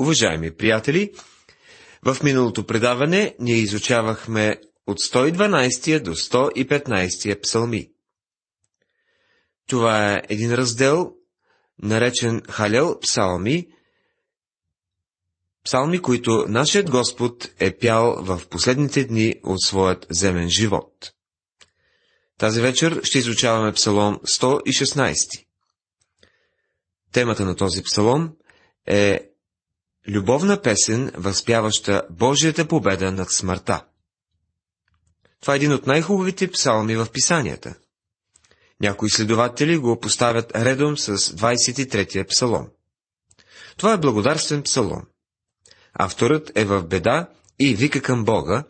Уважаеми приятели, в миналото предаване ние изучавахме от 112 до 115 псалми. Това е един раздел, наречен Халел псалми, псалми, които нашият Господ е пял в последните дни от своят земен живот. Тази вечер ще изучаваме псалом 116. Темата на този псалом е любовна песен, възпяваща Божията победа над смъртта. Това е един от най-хубавите псалми в писанията. Някои следователи го поставят редом с 23-я псалом. Това е благодарствен псалом. Авторът е в беда и вика към Бога,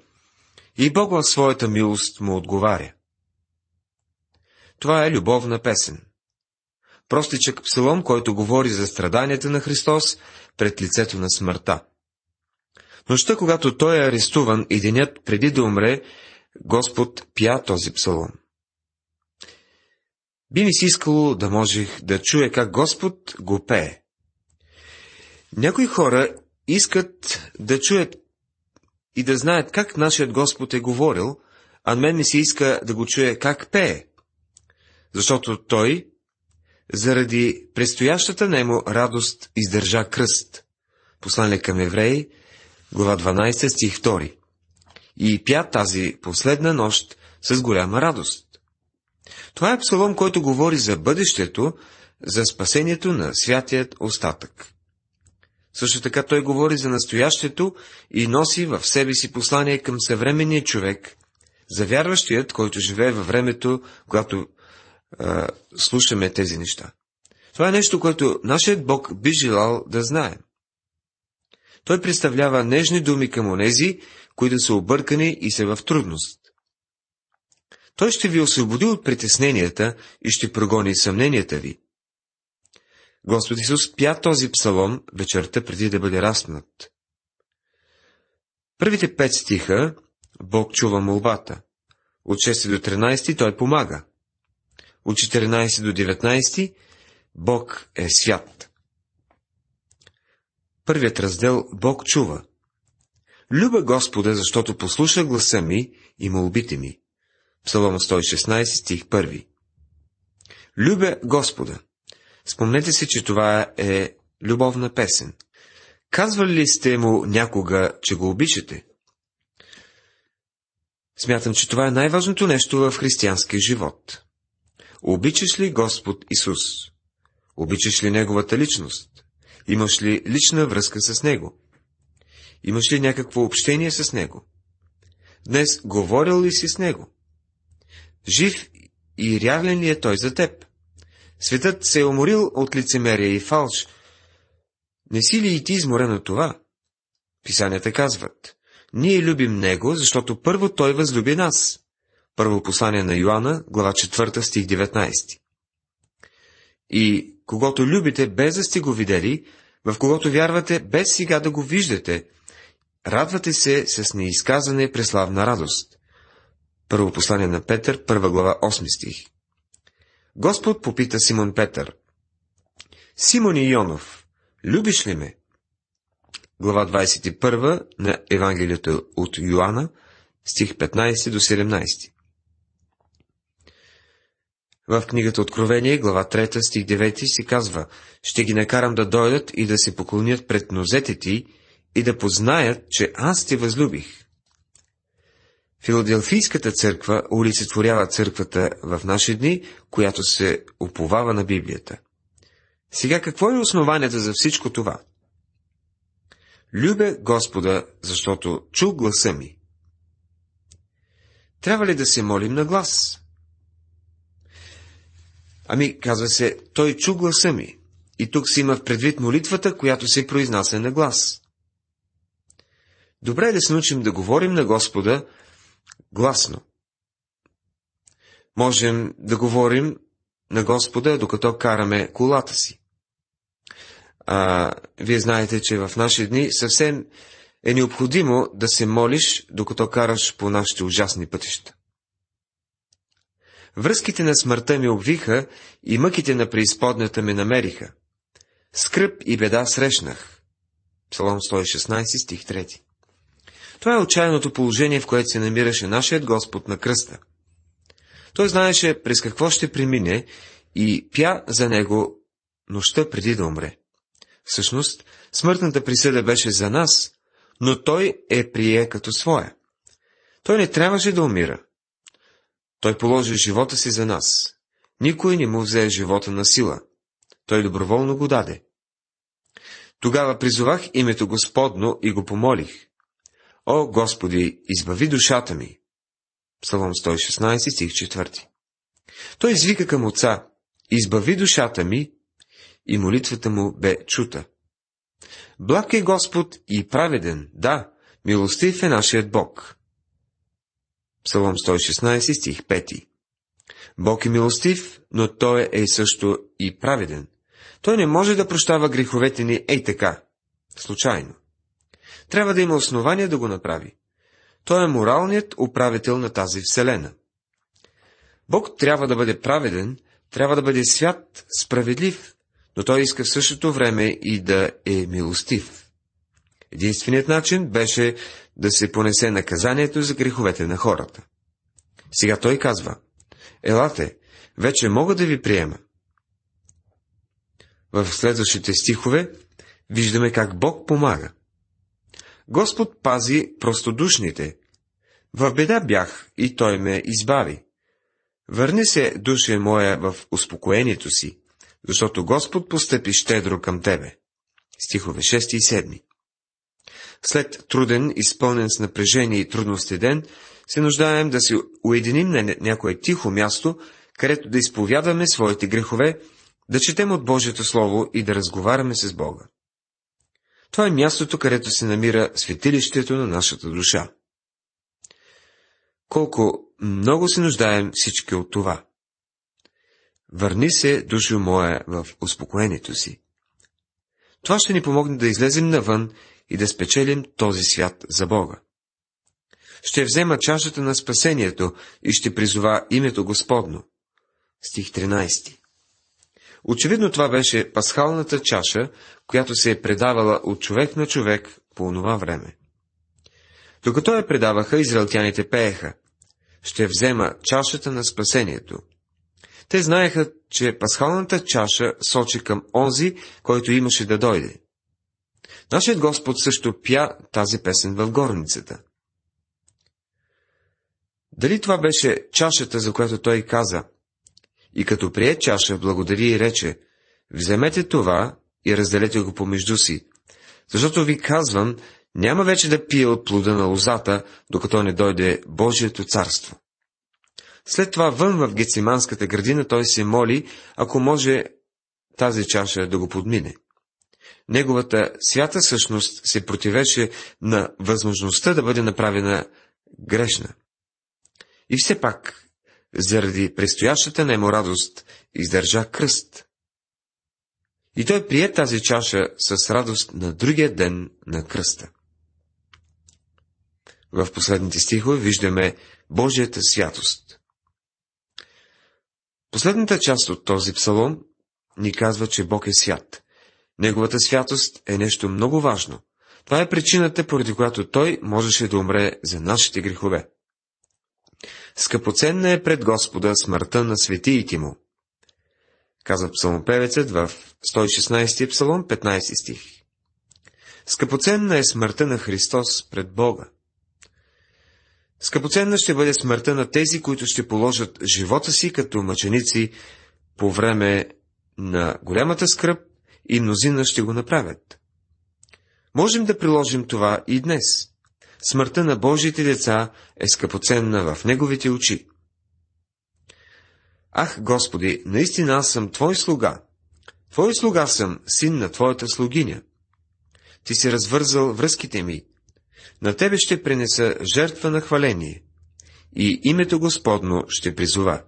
и Бог в своята милост му отговаря. Това е любовна песен. Простичък псалом, който говори за страданията на Христос пред лицето на смъртта. Нощта, когато той е арестуван и денят преди да умре, Господ пя този псалом. Би ми си искало да можех да чуя как Господ го пее. Някои хора искат да чуят и да знаят как нашият Господ е говорил, а мен ми се иска да го чуя как пее. Защото той заради предстоящата немо радост издържа кръст. Послание към евреи, глава 12, стих 2. И пя тази последна нощ с голяма радост. Това е псалом, който говори за бъдещето, за спасението на святият остатък. Също така той говори за настоящето и носи в себе си послание към съвременния човек, за вярващият, който живее във времето, когато а, слушаме тези неща. Това е нещо, което нашият Бог би желал да знае. Той представлява нежни думи към онези, които са объркани и са в трудност. Той ще ви освободи от притесненията и ще прогони съмненията ви. Господ Исус пя този псалом вечерта преди да бъде разпнат. Първите пет стиха Бог чува молбата. От 6 до 13 той помага. От 14 до 19 Бог е свят. Първият раздел Бог чува. Люба Господа, защото послуша гласа ми и молбите ми. Псалом 116, стих 1. Любя Господа. Спомнете си, че това е любовна песен. Казвали ли сте му някога, че го обичате? Смятам, че това е най-важното нещо в християнския живот. Обичаш ли Господ Исус? Обичаш ли Неговата личност? Имаш ли лична връзка с Него? Имаш ли някакво общение с Него? Днес говорил ли си с Него? Жив и реален ли е Той за теб? Светът се е уморил от лицемерие и фалш. Не си ли и ти изморен от това? Писанията казват. Ние любим Него, защото първо Той възлюби нас. Първо послание на Йоанна, глава 4, стих 19. И когато любите без да сте го видели, в когото вярвате без сега да го виждате, радвате се с неизказане преславна радост. Първо послание на Петър, първа глава, 8 стих. Господ попита Симон Петър. Симон и Йонов, любиш ли ме? Глава 21 на Евангелието от Йоанна, стих 15 до 17. В книгата Откровение, глава 3, стих 9 се казва, ще ги накарам да дойдат и да се поклонят пред нозете ти и да познаят, че аз те възлюбих. Филаделфийската църква олицетворява църквата в наши дни, която се уповава на Библията. Сега какво е основанието за всичко това? Любя Господа, защото чу гласа ми. Трябва ли да се молим на глас? Ами, казва се, той чу гласа ми. И тук се има в предвид молитвата, която се произнася на глас. Добре е да се научим да говорим на Господа гласно. Можем да говорим на Господа, докато караме колата си. А, вие знаете, че в наши дни съвсем е необходимо да се молиш, докато караш по нашите ужасни пътища. Връзките на смъртта ми обвиха и мъките на преизподнята ме намериха. Скръп и беда срещнах. Псалом 116, стих 3. Това е отчаяното положение, в което се намираше нашият Господ на кръста. Той знаеше през какво ще премине и пя за него нощта преди да умре. Всъщност, смъртната присъда беше за нас, но той е прие като своя. Той не трябваше да умира. Той положи живота си за нас. Никой не му взе живота на сила. Той доброволно го даде. Тогава призовах името Господно и го помолих. О, Господи, избави душата ми! Псалом 116, стих 4. Той извика към отца, избави душата ми, и молитвата му бе чута. Благ е Господ и праведен, да, милостив е нашият Бог. Псалом 116, стих 5. Бог е милостив, но Той е също и праведен. Той не може да прощава греховете ни ей така, случайно. Трябва да има основание да го направи. Той е моралният управител на тази вселена. Бог трябва да бъде праведен, трябва да бъде свят, справедлив, но той иска в същото време и да е милостив. Единственият начин беше да се понесе наказанието за греховете на хората. Сега той казва, елате, вече мога да ви приема. В следващите стихове виждаме как Бог помага. Господ пази простодушните. В беда бях и Той ме избави. Върни се, душе моя, в успокоението си, защото Господ постъпи щедро към тебе. Стихове 6 и 7 След труден, изпълнен с напрежение и трудности ден, се нуждаем да се уединим на някое тихо място, където да изповядваме своите грехове, да четем от Божието Слово и да разговаряме с Бога. Това е мястото, където се намира светилището на нашата душа. Колко много се нуждаем всички от това. Върни се, душо моя, в успокоението си. Това ще ни помогне да излезем навън и да спечелим този свят за Бога. Ще взема чашата на спасението и ще призова името Господно. Стих 13 Очевидно това беше пасхалната чаша, която се е предавала от човек на човек по онова време. Докато я предаваха, израелтяните пееха. Ще взема чашата на спасението. Те знаеха, че пасхалната чаша сочи към онзи, който имаше да дойде. Нашият Господ също пя тази песен в горницата. Дали това беше чашата, за която той каза, и като прие чаша, благодари и рече, вземете това и разделете го помежду си, защото ви казвам, няма вече да пие от плода на лозата, докато не дойде Божието царство. След това вън в Гециманската градина той се моли, ако може тази чаша да го подмине. Неговата свята същност се противеше на възможността да бъде направена грешна. И все пак, заради предстоящата немо радост, издържа кръст. И той прие тази чаша с радост на другия ден на кръста. В последните стихове виждаме Божията святост. Последната част от този псалом ни казва, че Бог е свят. Неговата святост е нещо много важно. Това е причината, поради която Той можеше да умре за нашите грехове. Скъпоценна е пред Господа смъртта на светиите му. Казва псалмопевецът в 116 псалом, 15 стих. Скъпоценна е смъртта на Христос пред Бога. Скъпоценна ще бъде смъртта на тези, които ще положат живота си като мъченици по време на голямата скръп и мнозина ще го направят. Можем да приложим това и днес. Смъртта на Божиите деца е скъпоценна в Неговите очи. Ах, Господи, наистина аз съм Твой слуга. Твой слуга съм, син на Твоята слугиня. Ти си развързал връзките ми. На Тебе ще принеса жертва на хваление. И името Господно ще призова.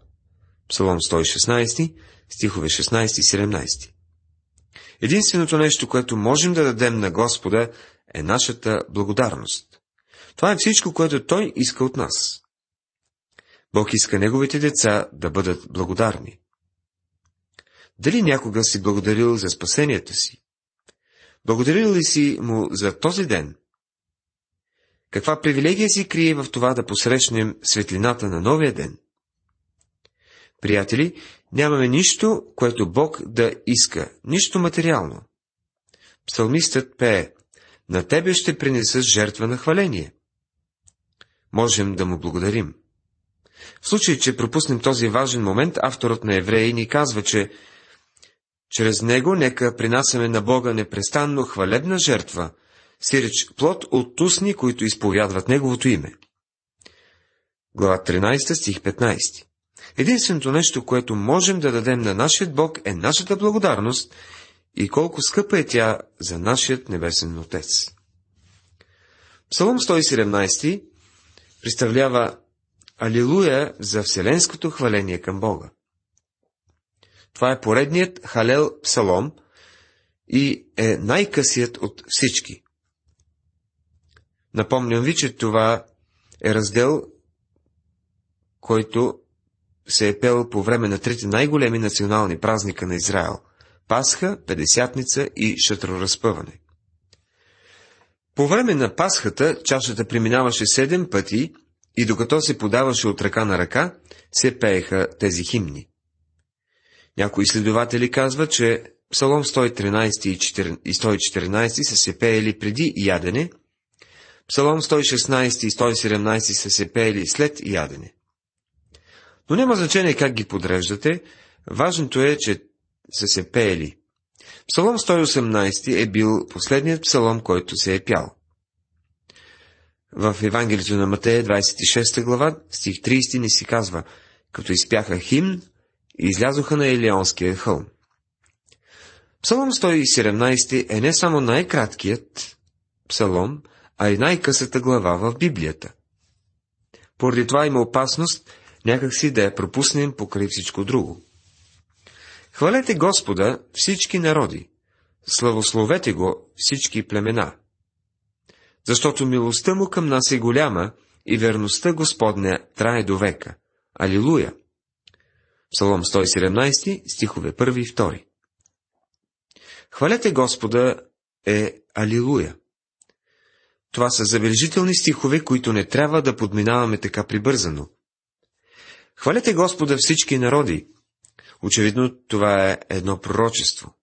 Псалом 116, стихове 16 и 17. Единственото нещо, което можем да дадем на Господа, е нашата благодарност. Това е всичко, което Той иска от нас. Бог иска Неговите деца да бъдат благодарни. Дали някога си благодарил за спасението си? Благодарил ли си му за този ден? Каква привилегия си крие в това да посрещнем светлината на новия ден? Приятели, нямаме нищо, което Бог да иска, нищо материално. Псалмистът пее, на тебе ще принеса жертва на хваление. Можем да му благодарим. В случай, че пропуснем този важен момент, авторът на Евреи ни казва, че чрез него нека принасяме на Бога непрестанно хвалебна жертва, сиреч плод от устни, които изповядват Неговото име. Глава 13, стих 15 Единственото нещо, което можем да дадем на нашия Бог е нашата благодарност и колко скъпа е тя за нашият небесен Отец. Псалом 117 представлява Алилуя за вселенското хваление към Бога. Това е поредният Халел псалом и е най-късият от всички. Напомням ви, че това е раздел, който се е пел по време на трите най-големи национални празника на Израел – Пасха, Педесятница и Шатроразпъване. По време на Пасхата чашата преминаваше седем пъти и докато се подаваше от ръка на ръка, се пееха тези химни. Някои изследователи казват, че Псалом 113 и 114 са се пеели преди ядене, Псалом 116 и 117 са се пеели след ядене. Но няма значение как ги подреждате, важното е, че са се пеели. Псалом 118 е бил последният псалом, който се е пял. В Евангелието на Матея, 26 глава, стих 30 ни си казва, като изпяха химн, излязоха на Елеонския хълм. Псалом 117 е не само най-краткият псалом, а и най-късата глава в Библията. Поради това има опасност някакси да я пропуснем покрай всичко друго. Хвалете Господа всички народи, славословете го всички племена. Защото милостта му към нас е голяма и верността Господня трае до века. Алилуя! Псалом 117, стихове 1 и 2. Хвалете Господа е Алилуя. Това са забележителни стихове, които не трябва да подминаваме така прибързано. Хвалете Господа всички народи. Очевидно, това е едно пророчество.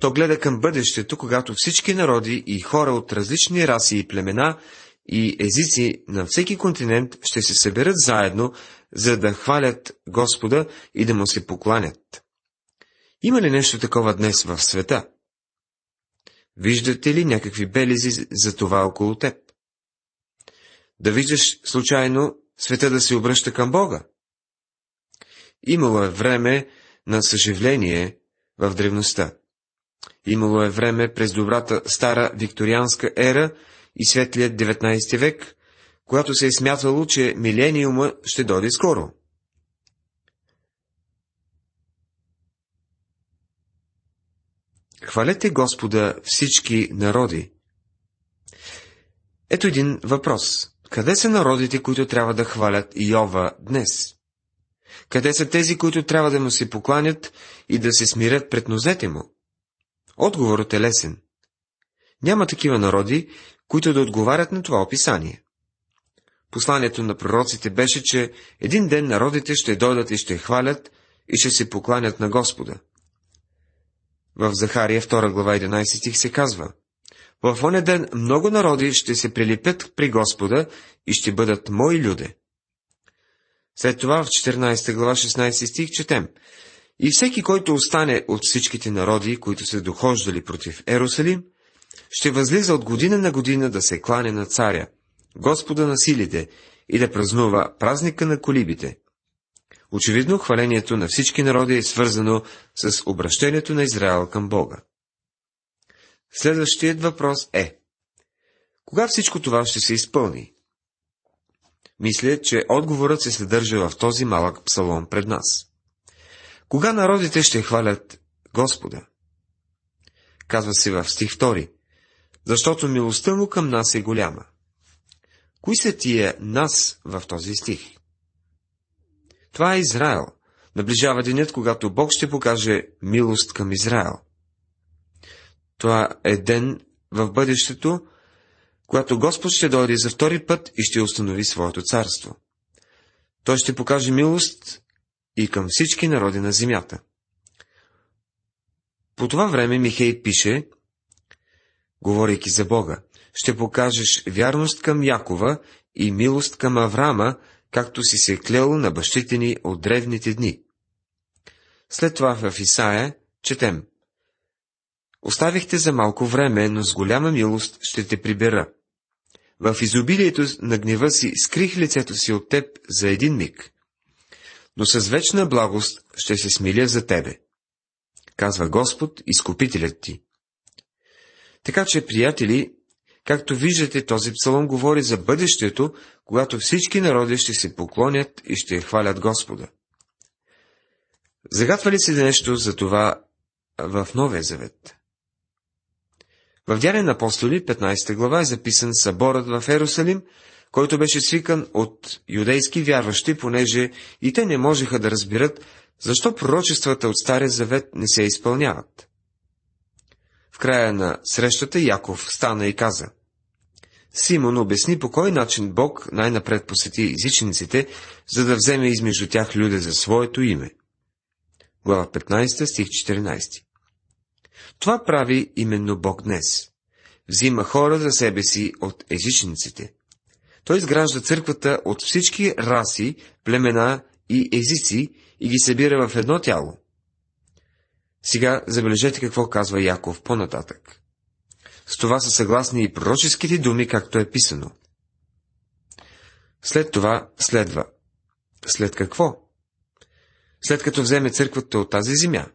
То гледа към бъдещето, когато всички народи и хора от различни раси и племена и езици на всеки континент ще се съберат заедно, за да хвалят Господа и да му се покланят. Има ли нещо такова днес в света? Виждате ли някакви белези за това около теб? Да виждаш случайно света да се обръща към Бога? Имало е време на съживление в древността. Имало е време през добрата стара викторианска ера и светлият 19 век, когато се е смятало, че милениума ще дойде скоро. Хвалете Господа всички народи. Ето един въпрос. Къде са народите, които трябва да хвалят Йова днес? Къде са тези, които трябва да му се покланят и да се смирят пред нозете му? Отговорът е лесен. Няма такива народи, които да отговарят на това описание. Посланието на пророците беше, че един ден народите ще дойдат и ще хвалят и ще се покланят на Господа. В Захария 2 глава 11 стих се казва В оня ден много народи ще се прилипят при Господа и ще бъдат мои люде. След това в 14 глава 16 стих четем И всеки, който остане от всичките народи, които се дохождали против Ерусалим, ще възлиза от година на година да се клане на царя, Господа на силите, и да празнува празника на колибите. Очевидно, хвалението на всички народи е свързано с обращението на Израел към Бога. Следващият въпрос е, кога всичко това ще се изпълни? Мисля, че отговорът се съдържа в този малък псалом пред нас. Кога народите ще хвалят Господа? Казва се в стих 2. Защото милостта му към нас е голяма. Кои са тия нас в този стих? Това е Израел. Наближава денят, когато Бог ще покаже милост към Израел. Това е ден в бъдещето, когато Господ ще дойде за втори път и ще установи своето царство. Той ще покаже милост и към всички народи на земята. По това време Михей пише, говорейки за Бога, ще покажеш вярност към Якова и милост към Аврама, както си се клел на бащите ни от древните дни. След това в Исаия четем. Оставихте за малко време, но с голяма милост ще те прибера. В изобилието на гнева си скрих лицето си от теб за един миг, но с вечна благост ще се смиля за тебе, казва Господ, изкупителят ти. Така че, приятели, както виждате, този псалом говори за бъдещето, когато всички народи ще се поклонят и ще хвалят Господа. Загатва ли се нещо за това в Новия Завет? В Дяне апостоли, 15 глава, е записан съборът в Ерусалим, който беше свикан от юдейски вярващи, понеже и те не можеха да разберат, защо пророчествата от Стария Завет не се изпълняват. В края на срещата Яков стана и каза Симон обясни по кой начин Бог най-напред посети езичниците, за да вземе измежду тях люде за своето име. Глава 15, стих 14 Това прави именно Бог днес. Взима хора за себе си от езичниците. Той изгражда църквата от всички раси, племена и езици и ги събира в едно тяло. Сега забележете какво казва Яков по-нататък. С това са съгласни и пророческите думи, както е писано. След това следва. След какво? След като вземе църквата от тази земя.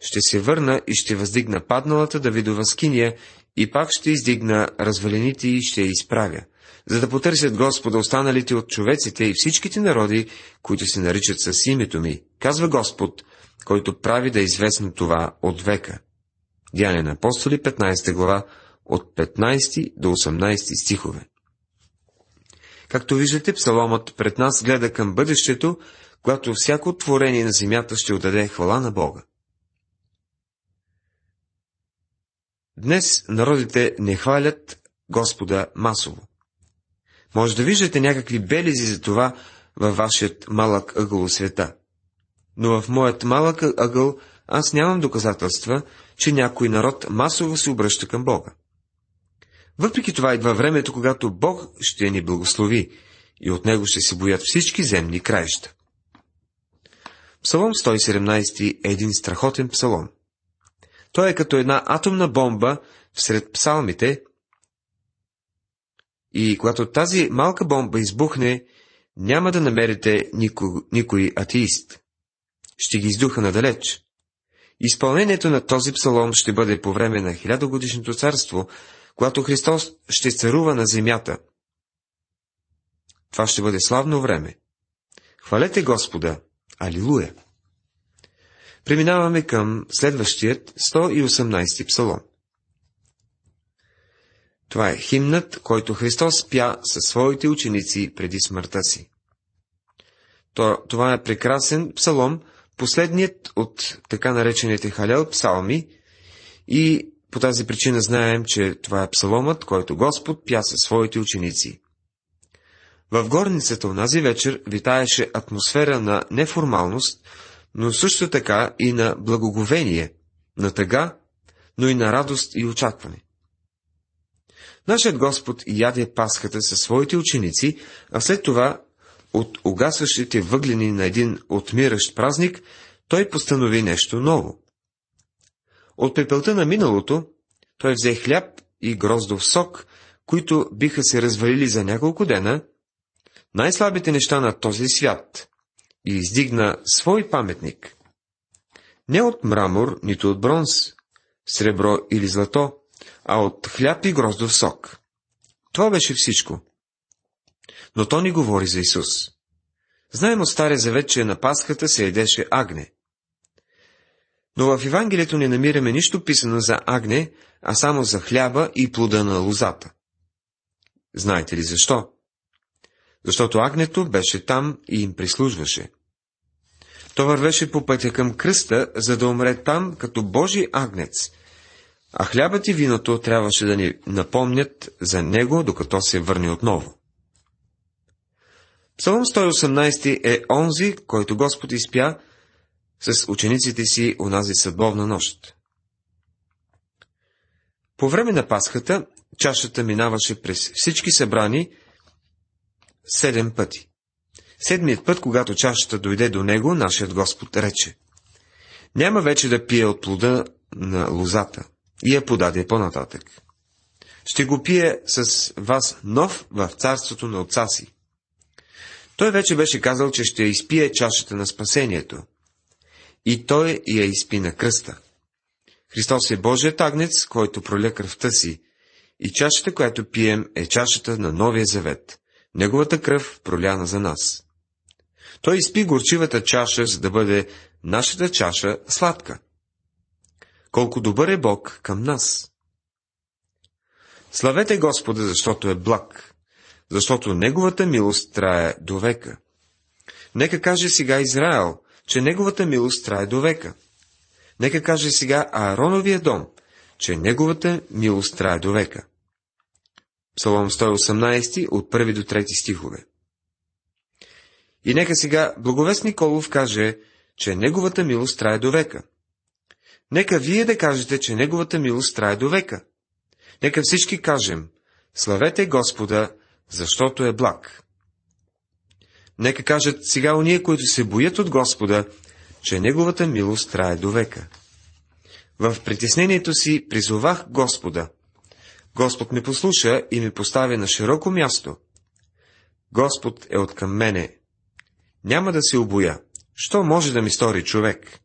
Ще се върна и ще въздигна падналата Давидова скиния и пак ще издигна развалените и ще я изправя, за да потърсят Господа останалите от човеците и всичките народи, които се наричат с името ми, казва Господ, който прави да е известно това от века. Дяне на апостоли, 15 глава, от 15 до 18 стихове. Както виждате, псаломът пред нас гледа към бъдещето, когато всяко творение на земята ще отдаде хвала на Бога. Днес народите не хвалят Господа масово. Може да виждате някакви белези за това във вашият малък ъгъл света. Но в моят малък ъгъл аз нямам доказателства, че някой народ масово се обръща към Бога. Въпреки това идва времето, когато Бог ще ни благослови и от него ще се боят всички земни краища. Псалом 117 е един страхотен псалом. Той е като една атомна бомба всред псалмите и когато тази малка бомба избухне, няма да намерите никой, никой атеист. Ще ги издуха надалеч. Изпълнението на този псалом ще бъде по време на хилядогодишното царство, когато Христос ще царува на земята. Това ще бъде славно време. Хвалете Господа! Алилуя! Преминаваме към следващият 118 псалом. Това е химнат, който Христос пя със своите ученици преди смъртта си. Това е прекрасен псалом, последният от така наречените халел псалми и по тази причина знаем, че това е псаломът, който Господ пя със своите ученици. В горницата онази вечер витаеше атмосфера на неформалност, но също така и на благоговение, на тъга, но и на радост и очакване. Нашият Господ яде пасхата със своите ученици, а след това от угасващите въглени на един отмиращ празник, той постанови нещо ново. От пепелта на миналото той взе хляб и гроздов сок, които биха се развалили за няколко дена, най-слабите неща на този свят, и издигна свой паметник. Не от мрамор, нито от бронз, сребро или злато, а от хляб и гроздов сок. Това беше всичко. Но то ни говори за Исус. Знаем от Стария Завет, че на Пасхата се едеше агне. Но в Евангелието не намираме нищо писано за агне, а само за хляба и плода на лозата. Знаете ли защо? Защото агнето беше там и им прислужваше. То вървеше по пътя към кръста, за да умре там като Божий агнец, А хлябът и виното трябваше да ни напомнят за него, докато се върне отново. Псалом 118 е онзи, който Господ изпя с учениците си унази съдбовна нощ. По време на Пасхата чашата минаваше през всички събрани седем пъти. Седмият път, когато чашата дойде до него, нашият Господ рече. Няма вече да пие от плода на лозата и я подаде по-нататък. Ще го пие с вас нов в царството на отца си. Той вече беше казал, че ще изпие чашата на спасението. И той я изпи на кръста. Христос е Божият агнец, който проля кръвта си, и чашата, която пием, е чашата на Новия завет, неговата кръв проляна за нас. Той изпи горчивата чаша, за да бъде нашата чаша сладка. Колко добър е Бог към нас! Славете Господа, защото е благ, защото Неговата милост трае до века. Нека каже сега Израел, че Неговата милост трае до века. Нека каже сега Аароновия дом, че Неговата милост трае до века. Псалом 118 от 1 до 3 стихове. И нека сега благовест Николов каже, че Неговата милост трае до века. Нека вие да кажете, че Неговата милост трае до века. Нека всички кажем, славете Господа, защото е благ. Нека кажат сега уния, които се боят от Господа, че Неговата милост трае до века. В притеснението си призовах Господа. Господ ме послуша и ми постави на широко място. Господ е от към мене. Няма да се обоя. Що може да ми стори човек?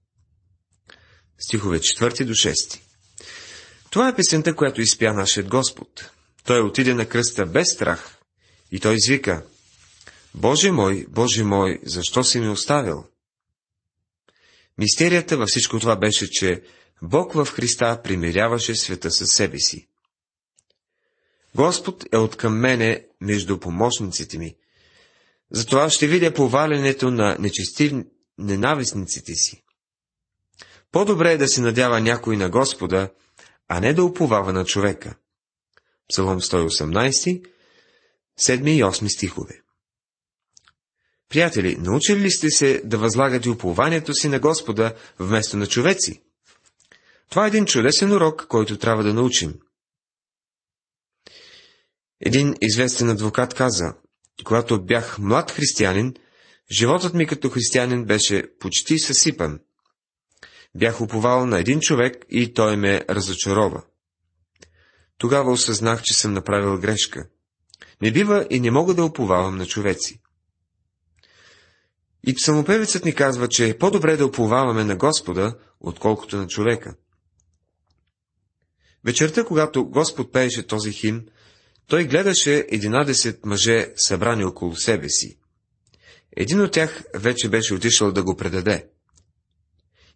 Стихове 4 до 6 Това е песента, която изпя нашият Господ. Той отиде на кръста без страх и той извика Боже мой, Боже мой, защо си ми оставил? Мистерията във всичко това беше, че Бог в Христа примиряваше света със себе си. Господ е от към мене между помощниците ми. Затова ще видя повалянето на нечестив ненавистниците си. По-добре е да се надява някой на Господа, а не да уповава на човека. Псалом 118, 7 и 8 стихове. Приятели, научили ли сте се да възлагате упованието си на Господа вместо на човеци? Това е един чудесен урок, който трябва да научим. Един известен адвокат каза, когато бях млад християнин, животът ми като християнин беше почти съсипан. Бях уповал на един човек и той ме разочарова. Тогава осъзнах, че съм направил грешка. Не бива и не мога да уповавам на човеци. И псалмопевецът ни казва, че е по-добре да уповаваме на Господа, отколкото на човека. Вечерта, когато Господ пееше този хим, той гледаше единадесет мъже събрани около себе си. Един от тях вече беше отишъл да го предаде.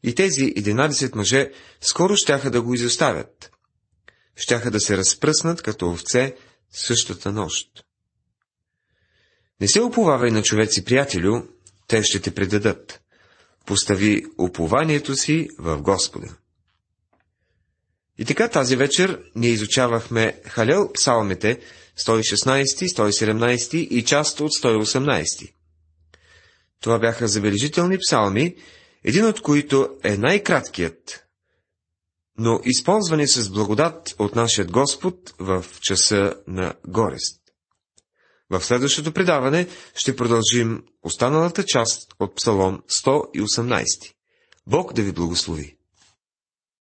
И тези единадесет мъже скоро щяха да го изоставят. Щяха да се разпръснат като овце същата нощ. Не се оповавай на човеци, приятелю, те ще те предадат. Постави упованието си в Господа. И така тази вечер ние изучавахме Халел псалмите 116, 117 и част от 118. Това бяха забележителни псалми, един от които е най-краткият, но използвани с благодат от нашия Господ в часа на горест. В следващото предаване ще продължим останалата част от Псалом 118. Бог да ви благослови!